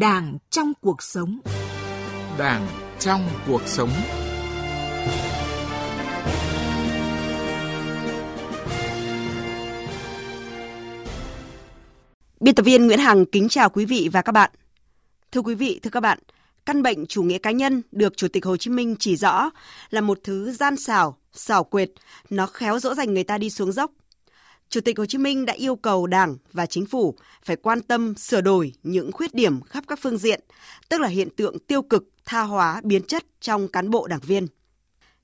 Đảng trong cuộc sống. Đảng trong cuộc sống. Biên tập viên Nguyễn Hằng kính chào quý vị và các bạn. Thưa quý vị, thưa các bạn, căn bệnh chủ nghĩa cá nhân được Chủ tịch Hồ Chí Minh chỉ rõ là một thứ gian xảo, xảo quyệt, nó khéo dỗ dành người ta đi xuống dốc. Chủ tịch Hồ Chí Minh đã yêu cầu Đảng và Chính phủ phải quan tâm sửa đổi những khuyết điểm khắp các phương diện, tức là hiện tượng tiêu cực, tha hóa, biến chất trong cán bộ đảng viên.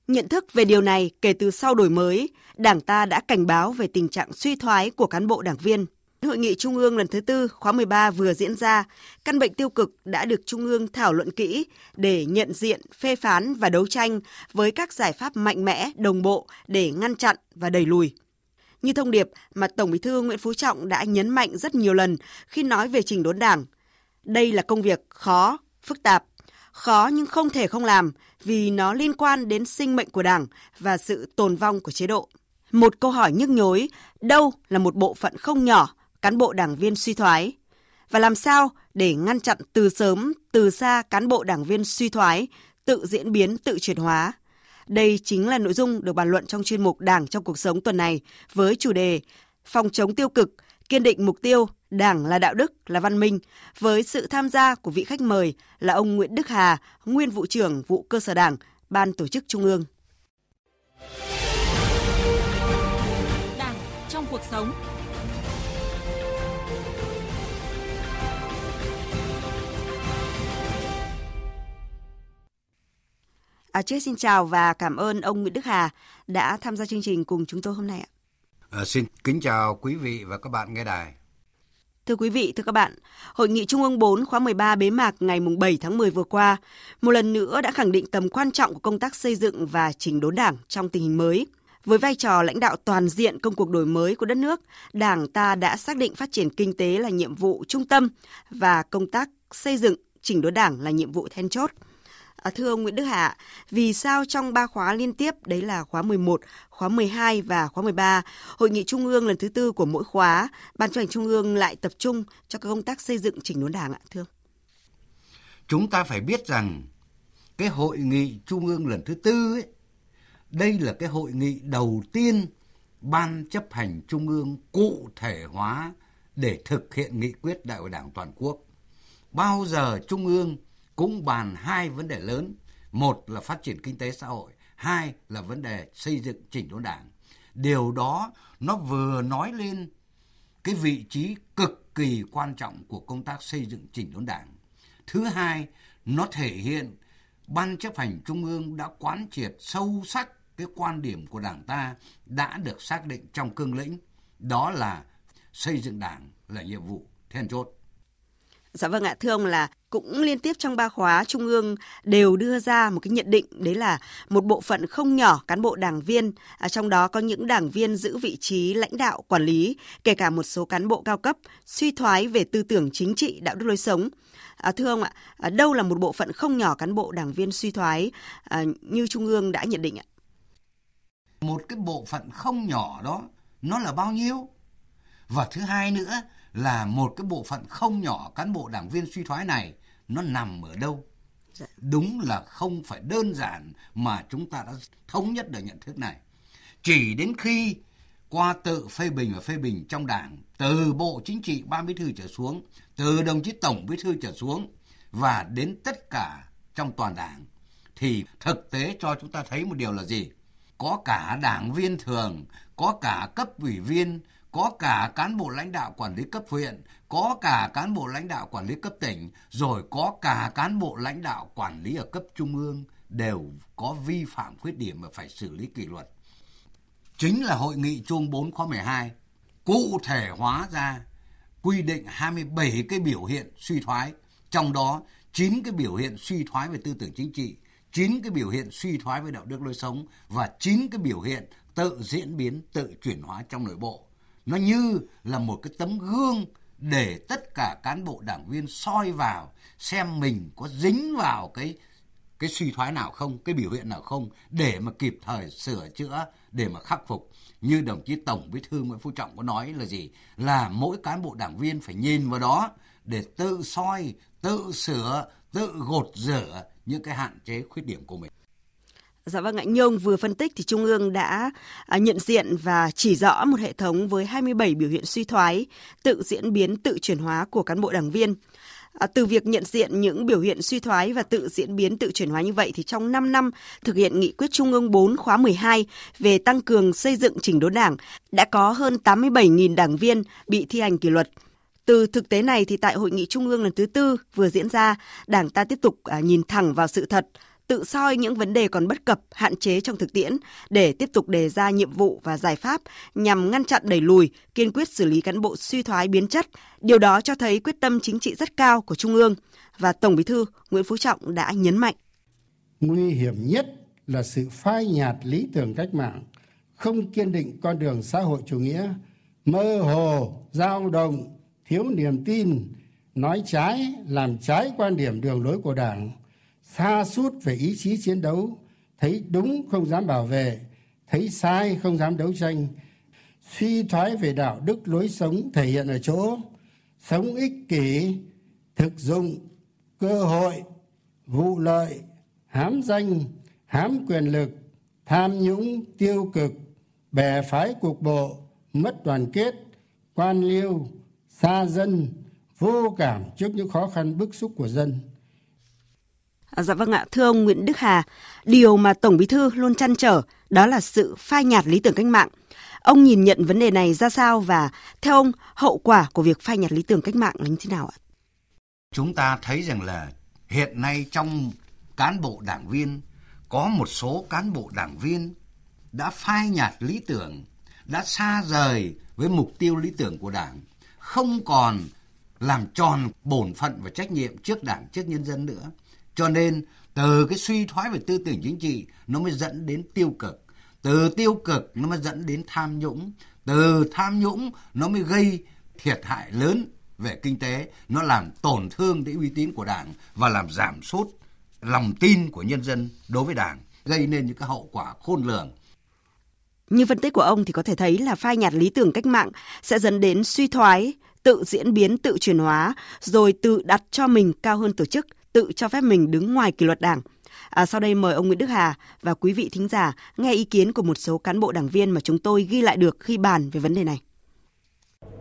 Nhận thức về điều này kể từ sau đổi mới, Đảng ta đã cảnh báo về tình trạng suy thoái của cán bộ đảng viên – Hội nghị Trung ương lần thứ tư khóa 13 vừa diễn ra, căn bệnh tiêu cực đã được Trung ương thảo luận kỹ để nhận diện, phê phán và đấu tranh với các giải pháp mạnh mẽ, đồng bộ để ngăn chặn và đẩy lùi. Như thông điệp mà Tổng Bí thư Nguyễn Phú Trọng đã nhấn mạnh rất nhiều lần khi nói về chỉnh đốn Đảng. Đây là công việc khó, phức tạp, khó nhưng không thể không làm vì nó liên quan đến sinh mệnh của Đảng và sự tồn vong của chế độ. Một câu hỏi nhức nhối, đâu là một bộ phận không nhỏ cán bộ đảng viên suy thoái và làm sao để ngăn chặn từ sớm, từ xa cán bộ đảng viên suy thoái, tự diễn biến, tự chuyển hóa. Đây chính là nội dung được bàn luận trong chuyên mục Đảng trong cuộc sống tuần này với chủ đề Phòng chống tiêu cực, kiên định mục tiêu, Đảng là đạo đức, là văn minh, với sự tham gia của vị khách mời là ông Nguyễn Đức Hà, nguyên vụ trưởng vụ cơ sở Đảng, Ban tổ chức Trung ương. Đảng trong cuộc sống À, trước xin chào và cảm ơn ông Nguyễn Đức Hà đã tham gia chương trình cùng chúng tôi hôm nay ạ. À, xin kính chào quý vị và các bạn nghe đài. Thưa quý vị, thưa các bạn, Hội nghị Trung ương 4 khóa 13 bế mạc ngày 7 tháng 10 vừa qua, một lần nữa đã khẳng định tầm quan trọng của công tác xây dựng và chỉnh đốn đảng trong tình hình mới. Với vai trò lãnh đạo toàn diện công cuộc đổi mới của đất nước, Đảng ta đã xác định phát triển kinh tế là nhiệm vụ trung tâm và công tác xây dựng, chỉnh đốn đảng là nhiệm vụ then chốt – À, thưa ông Nguyễn Đức Hạ, vì sao trong ba khóa liên tiếp, đấy là khóa 11, khóa 12 và khóa 13, Hội nghị Trung ương lần thứ tư của mỗi khóa, Ban chấp hành Trung ương lại tập trung cho các công tác xây dựng chỉnh đốn đảng ạ, thưa Chúng ta phải biết rằng cái Hội nghị Trung ương lần thứ tư ấy, đây là cái hội nghị đầu tiên Ban chấp hành Trung ương cụ thể hóa để thực hiện nghị quyết Đại hội Đảng toàn quốc. Bao giờ Trung ương cũng bàn hai vấn đề lớn. Một là phát triển kinh tế xã hội, hai là vấn đề xây dựng chỉnh đốn đảng. Điều đó nó vừa nói lên cái vị trí cực kỳ quan trọng của công tác xây dựng chỉnh đốn đảng. Thứ hai, nó thể hiện Ban chấp hành Trung ương đã quán triệt sâu sắc cái quan điểm của Đảng ta đã được xác định trong cương lĩnh, đó là xây dựng Đảng là nhiệm vụ then chốt. Dạ vâng ạ, thưa ông là cũng liên tiếp trong ba khóa Trung ương đều đưa ra một cái nhận định đấy là một bộ phận không nhỏ cán bộ đảng viên, à, trong đó có những đảng viên giữ vị trí lãnh đạo quản lý, kể cả một số cán bộ cao cấp suy thoái về tư tưởng chính trị, đạo đức lối sống. À, thưa ông ạ, à, đâu là một bộ phận không nhỏ cán bộ đảng viên suy thoái à, như Trung ương đã nhận định ạ? Một cái bộ phận không nhỏ đó, nó là bao nhiêu? Và thứ hai nữa là một cái bộ phận không nhỏ cán bộ đảng viên suy thoái này nó nằm ở đâu? Dạ. đúng là không phải đơn giản mà chúng ta đã thống nhất được nhận thức này. Chỉ đến khi qua tự phê bình và phê bình trong đảng từ bộ chính trị ban bí thư trở xuống từ đồng chí tổng bí thư trở xuống và đến tất cả trong toàn đảng thì thực tế cho chúng ta thấy một điều là gì? Có cả đảng viên thường có cả cấp ủy viên có cả cán bộ lãnh đạo quản lý cấp huyện, có cả cán bộ lãnh đạo quản lý cấp tỉnh, rồi có cả cán bộ lãnh đạo quản lý ở cấp trung ương đều có vi phạm khuyết điểm mà phải xử lý kỷ luật. Chính là hội nghị Trung 4 khóa 12 cụ thể hóa ra quy định 27 cái biểu hiện suy thoái, trong đó 9 cái biểu hiện suy thoái về tư tưởng chính trị, 9 cái biểu hiện suy thoái về đạo đức lối sống và 9 cái biểu hiện tự diễn biến, tự chuyển hóa trong nội bộ nó như là một cái tấm gương để tất cả cán bộ đảng viên soi vào xem mình có dính vào cái cái suy thoái nào không, cái biểu hiện nào không để mà kịp thời sửa chữa để mà khắc phục. Như đồng chí Tổng Bí thư Nguyễn Phú Trọng có nói là gì? Là mỗi cán bộ đảng viên phải nhìn vào đó để tự soi, tự sửa, tự gột rửa những cái hạn chế khuyết điểm của mình. Dạ vâng ạ, như ông vừa phân tích thì Trung ương đã à, nhận diện và chỉ rõ một hệ thống với 27 biểu hiện suy thoái, tự diễn biến, tự chuyển hóa của cán bộ đảng viên. À, từ việc nhận diện những biểu hiện suy thoái và tự diễn biến tự chuyển hóa như vậy thì trong 5 năm thực hiện nghị quyết Trung ương 4 khóa 12 về tăng cường xây dựng chỉnh đốn đảng đã có hơn 87.000 đảng viên bị thi hành kỷ luật. Từ thực tế này thì tại hội nghị Trung ương lần thứ tư vừa diễn ra, Đảng ta tiếp tục à, nhìn thẳng vào sự thật, tự soi những vấn đề còn bất cập, hạn chế trong thực tiễn để tiếp tục đề ra nhiệm vụ và giải pháp nhằm ngăn chặn đẩy lùi, kiên quyết xử lý cán bộ suy thoái biến chất. Điều đó cho thấy quyết tâm chính trị rất cao của Trung ương và Tổng Bí thư Nguyễn Phú Trọng đã nhấn mạnh. Nguy hiểm nhất là sự phai nhạt lý tưởng cách mạng, không kiên định con đường xã hội chủ nghĩa, mơ hồ, dao động, thiếu niềm tin, nói trái, làm trái quan điểm đường lối của Đảng, xa suốt về ý chí chiến đấu, thấy đúng không dám bảo vệ, thấy sai không dám đấu tranh, suy thoái về đạo đức lối sống thể hiện ở chỗ sống ích kỷ, thực dụng, cơ hội, vụ lợi, hám danh, hám quyền lực, tham nhũng, tiêu cực, bè phái cục bộ, mất đoàn kết, quan liêu, xa dân, vô cảm trước những khó khăn bức xúc của dân. À, dạ vâng ạ, thưa ông Nguyễn Đức Hà, điều mà Tổng Bí thư luôn chăn trở đó là sự phai nhạt lý tưởng cách mạng. Ông nhìn nhận vấn đề này ra sao và theo ông hậu quả của việc phai nhạt lý tưởng cách mạng là như thế nào ạ? Chúng ta thấy rằng là hiện nay trong cán bộ đảng viên có một số cán bộ đảng viên đã phai nhạt lý tưởng, đã xa rời với mục tiêu lý tưởng của Đảng, không còn làm tròn bổn phận và trách nhiệm trước Đảng, trước nhân dân nữa. Cho nên từ cái suy thoái về tư tưởng chính trị nó mới dẫn đến tiêu cực. Từ tiêu cực nó mới dẫn đến tham nhũng. Từ tham nhũng nó mới gây thiệt hại lớn về kinh tế. Nó làm tổn thương đến uy tín của Đảng và làm giảm sút lòng tin của nhân dân đối với Đảng. Gây nên những cái hậu quả khôn lường như phân tích của ông thì có thể thấy là phai nhạt lý tưởng cách mạng sẽ dẫn đến suy thoái, tự diễn biến, tự chuyển hóa, rồi tự đặt cho mình cao hơn tổ chức, tự cho phép mình đứng ngoài kỷ luật đảng. À, sau đây mời ông Nguyễn Đức Hà và quý vị thính giả nghe ý kiến của một số cán bộ đảng viên mà chúng tôi ghi lại được khi bàn về vấn đề này.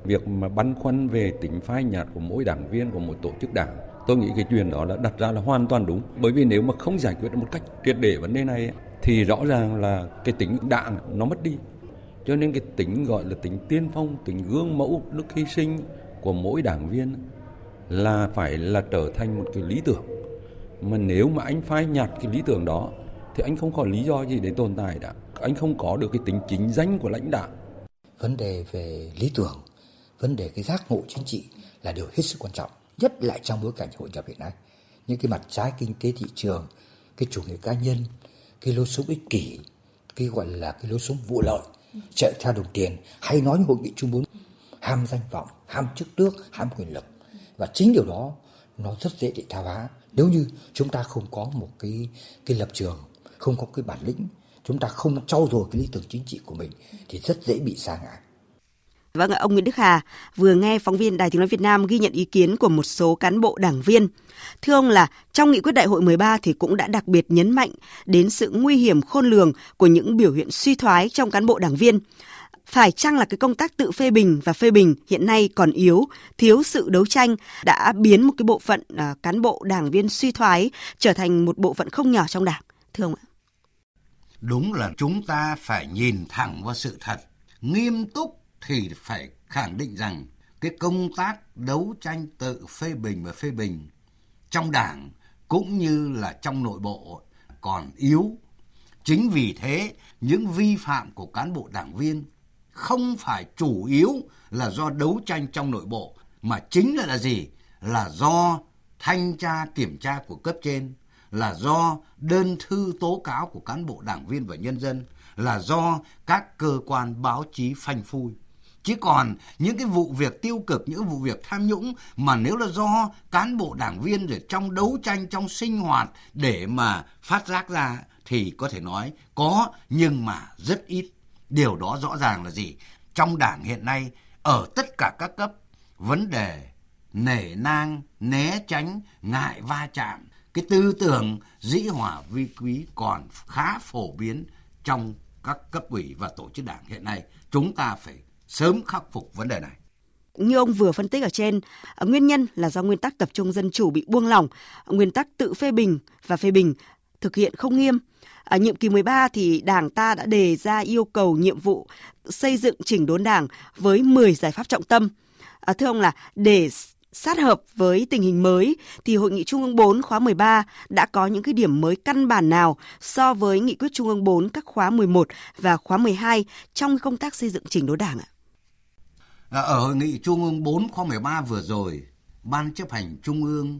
Việc mà băn khoăn về tính phai nhạt của mỗi đảng viên của một tổ chức đảng, tôi nghĩ cái chuyện đó đã đặt ra là hoàn toàn đúng. Bởi vì nếu mà không giải quyết một cách triệt để vấn đề này thì rõ ràng là cái tính đảng nó mất đi. Cho nên cái tính gọi là tính tiên phong, tính gương mẫu, đức hy sinh của mỗi đảng viên là phải là trở thành một cái lý tưởng. Mà nếu mà anh phai nhạt cái lý tưởng đó, thì anh không có lý do gì để tồn tại đã anh không có được cái tính chính danh của lãnh đạo. Vấn đề về lý tưởng, vấn đề cái giác ngộ chính trị là điều hết sức quan trọng, nhất lại trong bối cảnh hội nhập hiện nay. Những cái mặt trái kinh tế thị trường, cái chủ nghĩa cá nhân, cái lối sống ích kỷ, cái gọi là cái lối sống vụ lợi, chạy theo đồng tiền, hay nói như hội nghị trung bốn ham danh vọng, ham chức tước, ham quyền lực và chính điều đó nó rất dễ bị tha hóa nếu như chúng ta không có một cái cái lập trường, không có cái bản lĩnh, chúng ta không trau dồi cái lý tưởng chính trị của mình thì rất dễ bị sa ngã. Vâng ông Nguyễn Đức Hà, vừa nghe phóng viên Đài Tiếng Nói Việt Nam ghi nhận ý kiến của một số cán bộ đảng viên. Thưa ông là, trong nghị quyết đại hội 13 thì cũng đã đặc biệt nhấn mạnh đến sự nguy hiểm khôn lường của những biểu hiện suy thoái trong cán bộ đảng viên phải chăng là cái công tác tự phê bình và phê bình hiện nay còn yếu, thiếu sự đấu tranh đã biến một cái bộ phận à, cán bộ đảng viên suy thoái trở thành một bộ phận không nhỏ trong đảng, thưa ông ạ? Đúng là chúng ta phải nhìn thẳng vào sự thật, nghiêm túc thì phải khẳng định rằng cái công tác đấu tranh tự phê bình và phê bình trong đảng cũng như là trong nội bộ còn yếu. Chính vì thế, những vi phạm của cán bộ đảng viên không phải chủ yếu là do đấu tranh trong nội bộ mà chính là là gì? Là do thanh tra kiểm tra của cấp trên, là do đơn thư tố cáo của cán bộ đảng viên và nhân dân, là do các cơ quan báo chí phanh phui. Chứ còn những cái vụ việc tiêu cực, những vụ việc tham nhũng mà nếu là do cán bộ đảng viên để trong đấu tranh, trong sinh hoạt để mà phát giác ra thì có thể nói có nhưng mà rất ít. Điều đó rõ ràng là gì? Trong đảng hiện nay, ở tất cả các cấp, vấn đề nể nang, né tránh, ngại va chạm. Cái tư tưởng dĩ hòa vi quý còn khá phổ biến trong các cấp ủy và tổ chức đảng hiện nay. Chúng ta phải sớm khắc phục vấn đề này như ông vừa phân tích ở trên, nguyên nhân là do nguyên tắc tập trung dân chủ bị buông lỏng, nguyên tắc tự phê bình và phê bình thực hiện không nghiêm. Ở nhiệm kỳ 13 thì Đảng ta đã đề ra yêu cầu nhiệm vụ xây dựng chỉnh đốn Đảng với 10 giải pháp trọng tâm. À, thưa ông là để sát hợp với tình hình mới thì hội nghị Trung ương 4 khóa 13 đã có những cái điểm mới căn bản nào so với nghị quyết Trung ương 4 các khóa 11 và khóa 12 trong công tác xây dựng chỉnh đốn Đảng ạ? À, ở hội nghị Trung ương 4 khóa 13 vừa rồi, Ban chấp hành Trung ương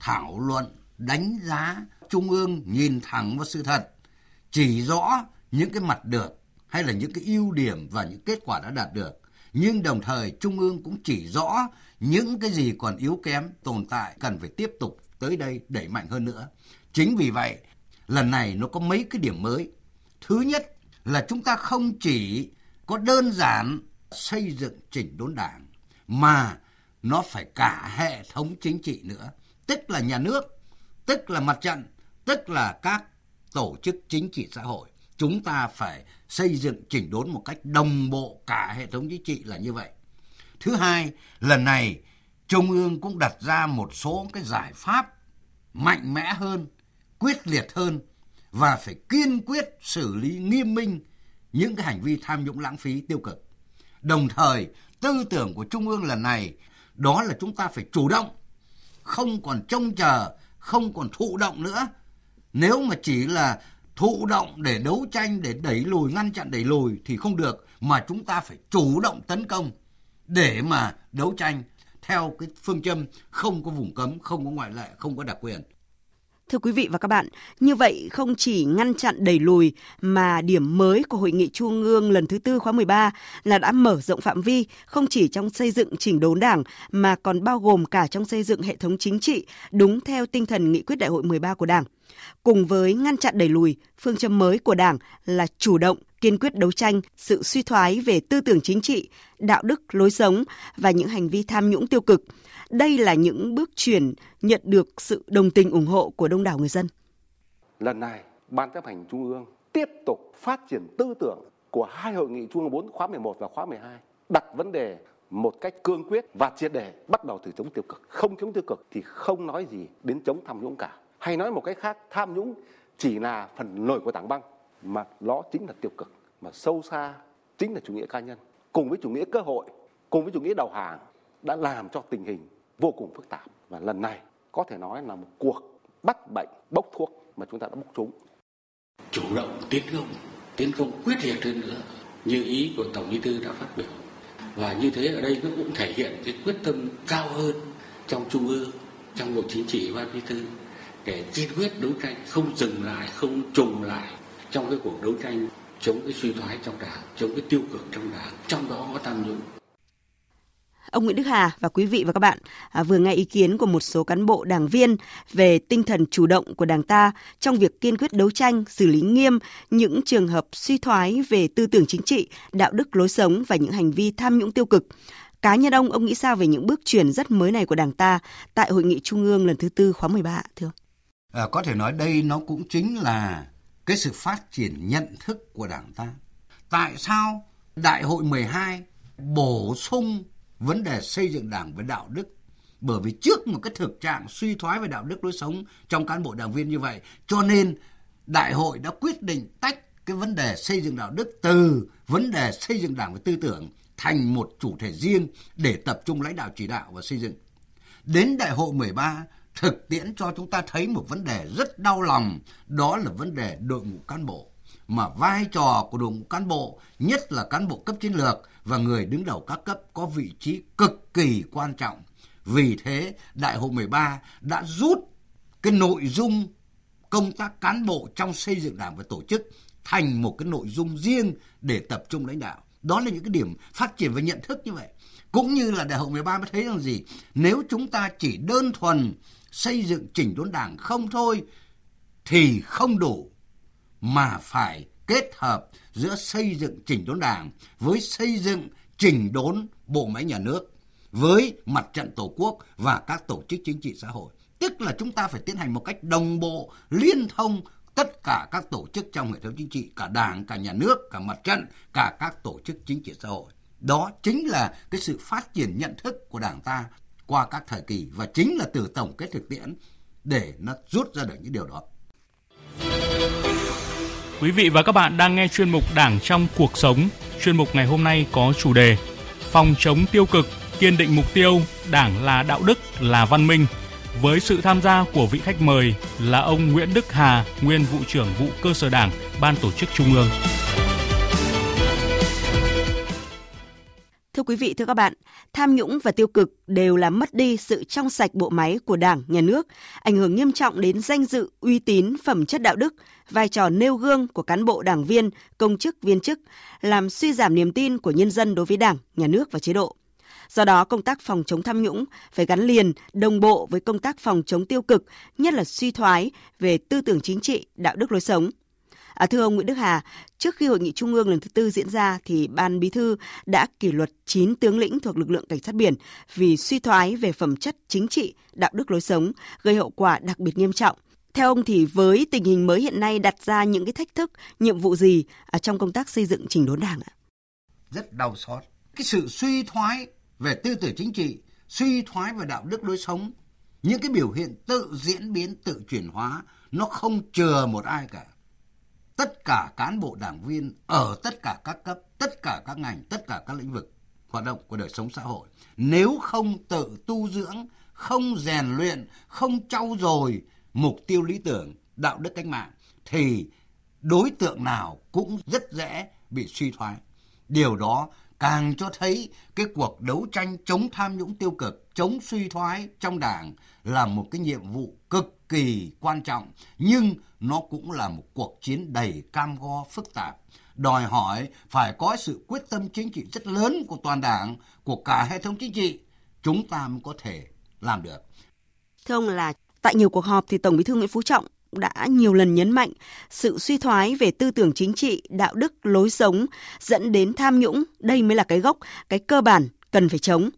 thảo luận, đánh giá Trung ương nhìn thẳng vào sự thật, chỉ rõ những cái mặt được hay là những cái ưu điểm và những kết quả đã đạt được. Nhưng đồng thời Trung ương cũng chỉ rõ những cái gì còn yếu kém, tồn tại cần phải tiếp tục tới đây đẩy mạnh hơn nữa. Chính vì vậy, lần này nó có mấy cái điểm mới. Thứ nhất là chúng ta không chỉ có đơn giản xây dựng chỉnh đốn đảng mà nó phải cả hệ thống chính trị nữa tức là nhà nước tức là mặt trận tức là các tổ chức chính trị xã hội chúng ta phải xây dựng chỉnh đốn một cách đồng bộ cả hệ thống chính trị là như vậy thứ hai lần này trung ương cũng đặt ra một số cái giải pháp mạnh mẽ hơn quyết liệt hơn và phải kiên quyết xử lý nghiêm minh những cái hành vi tham nhũng lãng phí tiêu cực Đồng thời, tư tưởng của Trung ương lần này đó là chúng ta phải chủ động, không còn trông chờ, không còn thụ động nữa. Nếu mà chỉ là thụ động để đấu tranh, để đẩy lùi, ngăn chặn đẩy lùi thì không được, mà chúng ta phải chủ động tấn công để mà đấu tranh theo cái phương châm không có vùng cấm, không có ngoại lệ, không có đặc quyền. Thưa quý vị và các bạn, như vậy không chỉ ngăn chặn đẩy lùi mà điểm mới của Hội nghị Trung ương lần thứ tư khóa 13 là đã mở rộng phạm vi không chỉ trong xây dựng chỉnh đốn đảng mà còn bao gồm cả trong xây dựng hệ thống chính trị đúng theo tinh thần nghị quyết đại hội 13 của Đảng. Cùng với ngăn chặn đẩy lùi, phương châm mới của Đảng là chủ động, kiên quyết đấu tranh sự suy thoái về tư tưởng chính trị, đạo đức, lối sống và những hành vi tham nhũng tiêu cực – đây là những bước chuyển nhận được sự đồng tình ủng hộ của đông đảo người dân. Lần này, Ban chấp hành Trung ương tiếp tục phát triển tư tưởng của hai hội nghị Trung ương 4 khóa 11 và khóa 12, đặt vấn đề một cách cương quyết và triệt để bắt đầu từ chống tiêu cực. Không chống tiêu cực thì không nói gì đến chống tham nhũng cả. Hay nói một cách khác, tham nhũng chỉ là phần nổi của tảng băng mà nó chính là tiêu cực mà sâu xa chính là chủ nghĩa cá nhân cùng với chủ nghĩa cơ hội cùng với chủ nghĩa đầu hàng đã làm cho tình hình vô cùng phức tạp và lần này có thể nói là một cuộc bắt bệnh bốc thuốc mà chúng ta đã bốc trúng. Chủ động tiến công, tiến công quyết liệt hơn nữa như ý của Tổng Bí thư đã phát biểu. Và như thế ở đây nó cũng thể hiện cái quyết tâm cao hơn trong Trung ương, trong Bộ Chính trị Ban Bí thư để kiên quyết đấu tranh, không dừng lại, không trùng lại trong cái cuộc đấu tranh chống cái suy thoái trong đảng, chống cái tiêu cực trong đảng, trong đó có tham nhũng. Ông Nguyễn Đức Hà và quý vị và các bạn à, vừa nghe ý kiến của một số cán bộ đảng viên về tinh thần chủ động của Đảng ta trong việc kiên quyết đấu tranh, xử lý nghiêm những trường hợp suy thoái về tư tưởng chính trị, đạo đức lối sống và những hành vi tham nhũng tiêu cực. Cá nhân ông, ông nghĩ sao về những bước chuyển rất mới này của Đảng ta tại Hội nghị Trung ương lần thứ tư khóa 13 thưa À, có thể nói đây nó cũng chính là cái sự phát triển nhận thức của Đảng ta. Tại sao Đại hội 12 bổ sung vấn đề xây dựng đảng với đạo đức bởi vì trước một cái thực trạng suy thoái về đạo đức lối sống trong cán bộ đảng viên như vậy cho nên đại hội đã quyết định tách cái vấn đề xây dựng đạo đức từ vấn đề xây dựng đảng và tư tưởng thành một chủ thể riêng để tập trung lãnh đạo chỉ đạo và xây dựng. Đến đại hội 13, thực tiễn cho chúng ta thấy một vấn đề rất đau lòng, đó là vấn đề đội ngũ cán bộ mà vai trò của đội ngũ cán bộ, nhất là cán bộ cấp chiến lược và người đứng đầu các cấp có vị trí cực kỳ quan trọng. Vì thế, Đại hội 13 đã rút cái nội dung công tác cán bộ trong xây dựng đảng và tổ chức thành một cái nội dung riêng để tập trung lãnh đạo. Đó là những cái điểm phát triển về nhận thức như vậy. Cũng như là đại hội 13 mới thấy rằng gì? Nếu chúng ta chỉ đơn thuần xây dựng chỉnh đốn đảng không thôi thì không đủ mà phải kết hợp giữa xây dựng chỉnh đốn đảng với xây dựng chỉnh đốn bộ máy nhà nước với mặt trận tổ quốc và các tổ chức chính trị xã hội. Tức là chúng ta phải tiến hành một cách đồng bộ, liên thông tất cả các tổ chức trong hệ thống chính trị, cả đảng, cả nhà nước, cả mặt trận, cả các tổ chức chính trị xã hội. Đó chính là cái sự phát triển nhận thức của đảng ta qua các thời kỳ và chính là từ tổng kết thực tiễn để nó rút ra được những điều đó. Quý vị và các bạn đang nghe chuyên mục Đảng trong cuộc sống. Chuyên mục ngày hôm nay có chủ đề Phòng chống tiêu cực, kiên định mục tiêu, Đảng là đạo đức, là văn minh – với sự tham gia của vị khách mời là ông Nguyễn Đức Hà, nguyên vụ trưởng vụ cơ sở Đảng, Ban tổ chức Trung ương. Thưa quý vị, thưa các bạn, tham nhũng và tiêu cực đều làm mất đi sự trong sạch bộ máy của Đảng, Nhà nước, ảnh hưởng nghiêm trọng đến danh dự, uy tín, phẩm chất đạo đức, vai trò nêu gương của cán bộ đảng viên, công chức, viên chức, làm suy giảm niềm tin của nhân dân đối với Đảng, Nhà nước và chế độ. Do đó, công tác phòng chống tham nhũng phải gắn liền, đồng bộ với công tác phòng chống tiêu cực, nhất là suy thoái về tư tưởng chính trị, đạo đức lối sống. À, thưa ông Nguyễn Đức Hà, trước khi hội nghị trung ương lần thứ tư diễn ra thì Ban Bí thư đã kỷ luật 9 tướng lĩnh thuộc lực lượng cảnh sát biển vì suy thoái về phẩm chất chính trị, đạo đức lối sống, gây hậu quả đặc biệt nghiêm trọng. Theo ông thì với tình hình mới hiện nay đặt ra những cái thách thức, nhiệm vụ gì ở trong công tác xây dựng chỉnh đốn Đảng ạ? Rất đau xót. Cái sự suy thoái về tư tưởng chính trị, suy thoái về đạo đức lối sống, những cái biểu hiện tự diễn biến, tự chuyển hóa, nó không chừa một ai cả. Tất cả cán bộ đảng viên ở tất cả các cấp, tất cả các ngành, tất cả các lĩnh vực hoạt động của đời sống xã hội, nếu không tự tu dưỡng, không rèn luyện, không trau dồi mục tiêu lý tưởng, đạo đức cách mạng, thì đối tượng nào cũng rất dễ bị suy thoái. Điều đó càng cho thấy cái cuộc đấu tranh chống tham nhũng tiêu cực, chống suy thoái trong đảng là một cái nhiệm vụ cực kỳ quan trọng, nhưng nó cũng là một cuộc chiến đầy cam go phức tạp, đòi hỏi phải có sự quyết tâm chính trị rất lớn của toàn đảng, của cả hệ thống chính trị, chúng ta mới có thể làm được. Thưa ông là tại nhiều cuộc họp thì Tổng Bí thư Nguyễn Phú Trọng đã nhiều lần nhấn mạnh sự suy thoái về tư tưởng chính trị, đạo đức, lối sống dẫn đến tham nhũng, đây mới là cái gốc, cái cơ bản cần phải chống.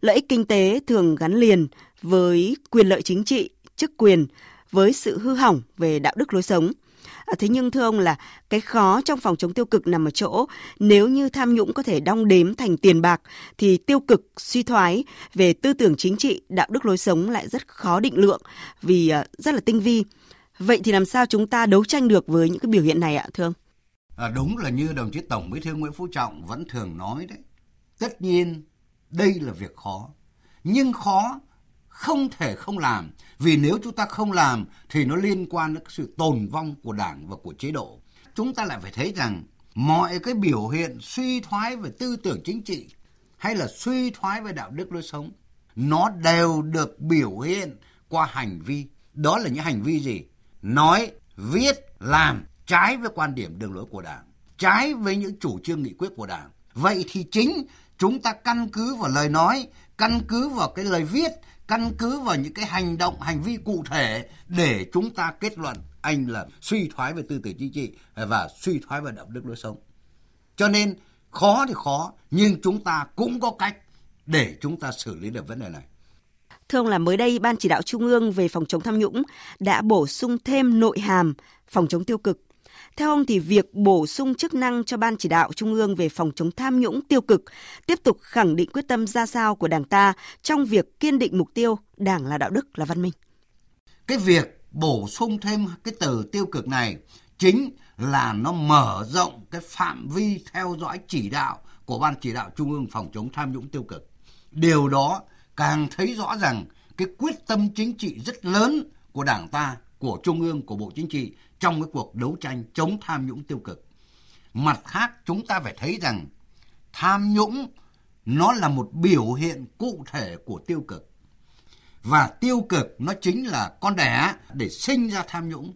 Lợi ích kinh tế thường gắn liền với quyền lợi chính trị, chức quyền, với sự hư hỏng về đạo đức lối sống. À, thế nhưng thưa ông là cái khó trong phòng chống tiêu cực nằm ở chỗ nếu như tham nhũng có thể đong đếm thành tiền bạc thì tiêu cực suy thoái về tư tưởng chính trị, đạo đức lối sống lại rất khó định lượng vì uh, rất là tinh vi. Vậy thì làm sao chúng ta đấu tranh được với những cái biểu hiện này ạ thưa ông? À, đúng là như đồng chí Tổng Bí thư Nguyễn Phú Trọng vẫn thường nói đấy. Tất nhiên đây là việc khó. Nhưng khó không thể không làm. Vì nếu chúng ta không làm thì nó liên quan đến sự tồn vong của đảng và của chế độ. Chúng ta lại phải thấy rằng mọi cái biểu hiện suy thoái về tư tưởng chính trị hay là suy thoái về đạo đức lối sống nó đều được biểu hiện qua hành vi. Đó là những hành vi gì? nói, viết, làm trái với quan điểm đường lối của Đảng, trái với những chủ trương nghị quyết của Đảng. Vậy thì chính chúng ta căn cứ vào lời nói, căn cứ vào cái lời viết, căn cứ vào những cái hành động, hành vi cụ thể để chúng ta kết luận anh là suy thoái về tư tưởng chính trị và suy thoái về đạo đức lối sống. Cho nên khó thì khó, nhưng chúng ta cũng có cách để chúng ta xử lý được vấn đề này. Thưa ông là mới đây Ban chỉ đạo Trung ương về phòng chống tham nhũng đã bổ sung thêm nội hàm phòng chống tiêu cực. Theo ông thì việc bổ sung chức năng cho Ban chỉ đạo Trung ương về phòng chống tham nhũng tiêu cực tiếp tục khẳng định quyết tâm ra sao của Đảng ta trong việc kiên định mục tiêu Đảng là đạo đức là văn minh. Cái việc bổ sung thêm cái từ tiêu cực này chính là nó mở rộng cái phạm vi theo dõi chỉ đạo của Ban chỉ đạo Trung ương phòng chống tham nhũng tiêu cực. Điều đó càng thấy rõ rằng cái quyết tâm chính trị rất lớn của Đảng ta, của Trung ương, của Bộ Chính trị trong cái cuộc đấu tranh chống tham nhũng tiêu cực. Mặt khác chúng ta phải thấy rằng tham nhũng nó là một biểu hiện cụ thể của tiêu cực. Và tiêu cực nó chính là con đẻ để sinh ra tham nhũng.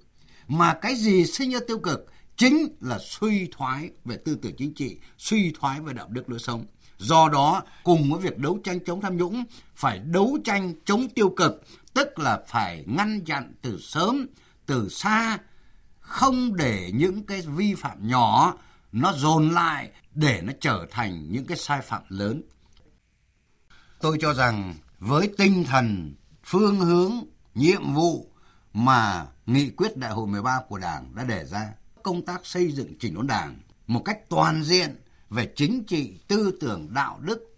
Mà cái gì sinh ra tiêu cực chính là suy thoái về tư tưởng chính trị, suy thoái về đạo đức lối sống. Do đó, cùng với việc đấu tranh chống tham nhũng, phải đấu tranh chống tiêu cực, tức là phải ngăn chặn từ sớm, từ xa, không để những cái vi phạm nhỏ nó dồn lại để nó trở thành những cái sai phạm lớn. tôi cho rằng với tinh thần, phương hướng, nhiệm vụ mà nghị quyết đại hội 13 của Đảng đã đề ra, công tác xây dựng chỉnh đốn Đảng một cách toàn diện về chính trị, tư tưởng, đạo đức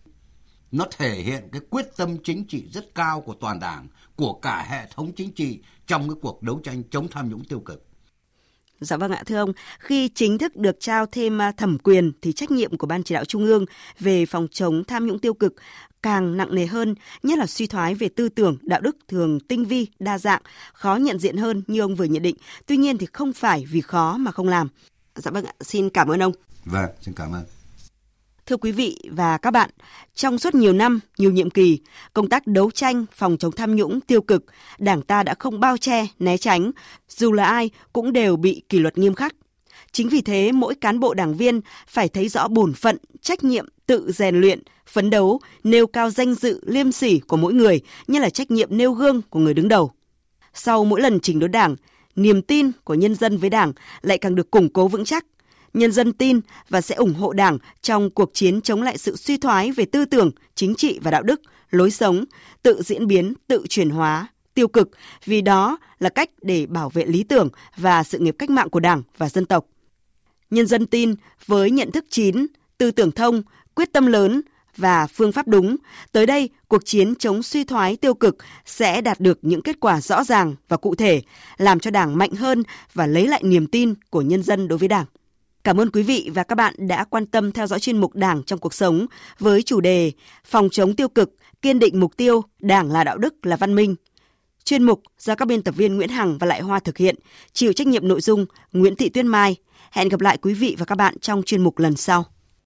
nó thể hiện cái quyết tâm chính trị rất cao của toàn Đảng, của cả hệ thống chính trị trong cái cuộc đấu tranh chống tham nhũng tiêu cực. Dạ vâng ạ, thưa ông, khi chính thức được trao thêm à, thẩm quyền thì trách nhiệm của Ban chỉ đạo Trung ương về phòng chống tham nhũng tiêu cực càng nặng nề hơn, nhất là suy thoái về tư tưởng, đạo đức thường tinh vi, đa dạng, khó nhận diện hơn như ông vừa nhận định. Tuy nhiên thì không phải vì khó mà không làm. Dạ vâng ạ, xin cảm ơn ông. Vâng, xin cảm ơn. Thưa quý vị và các bạn, trong suốt nhiều năm, nhiều nhiệm kỳ, công tác đấu tranh phòng chống tham nhũng tiêu cực, Đảng ta đã không bao che, né tránh, dù là ai cũng đều bị kỷ luật nghiêm khắc. Chính vì thế, mỗi cán bộ đảng viên phải thấy rõ bổn phận, trách nhiệm, tự rèn luyện, phấn đấu, nêu cao danh dự, liêm sỉ của mỗi người, như là trách nhiệm nêu gương của người đứng đầu. Sau mỗi lần chỉnh đốn đảng, niềm tin của nhân dân với đảng lại càng được củng cố vững chắc nhân dân tin và sẽ ủng hộ Đảng trong cuộc chiến chống lại sự suy thoái về tư tưởng, chính trị và đạo đức, lối sống, tự diễn biến, tự chuyển hóa, tiêu cực, vì đó là cách để bảo vệ lý tưởng và sự nghiệp cách mạng của Đảng và dân tộc. Nhân dân tin với nhận thức chín, tư tưởng thông, quyết tâm lớn và phương pháp đúng, tới đây cuộc chiến chống suy thoái tiêu cực sẽ đạt được những kết quả rõ ràng và cụ thể, làm cho Đảng mạnh hơn và lấy lại niềm tin của nhân dân đối với Đảng. Cảm ơn quý vị và các bạn đã quan tâm theo dõi chuyên mục Đảng trong cuộc sống với chủ đề Phòng chống tiêu cực, kiên định mục tiêu Đảng là đạo đức là văn minh. Chuyên mục do các biên tập viên Nguyễn Hằng và Lại Hoa thực hiện, chịu trách nhiệm nội dung Nguyễn Thị Tuyết Mai. Hẹn gặp lại quý vị và các bạn trong chuyên mục lần sau.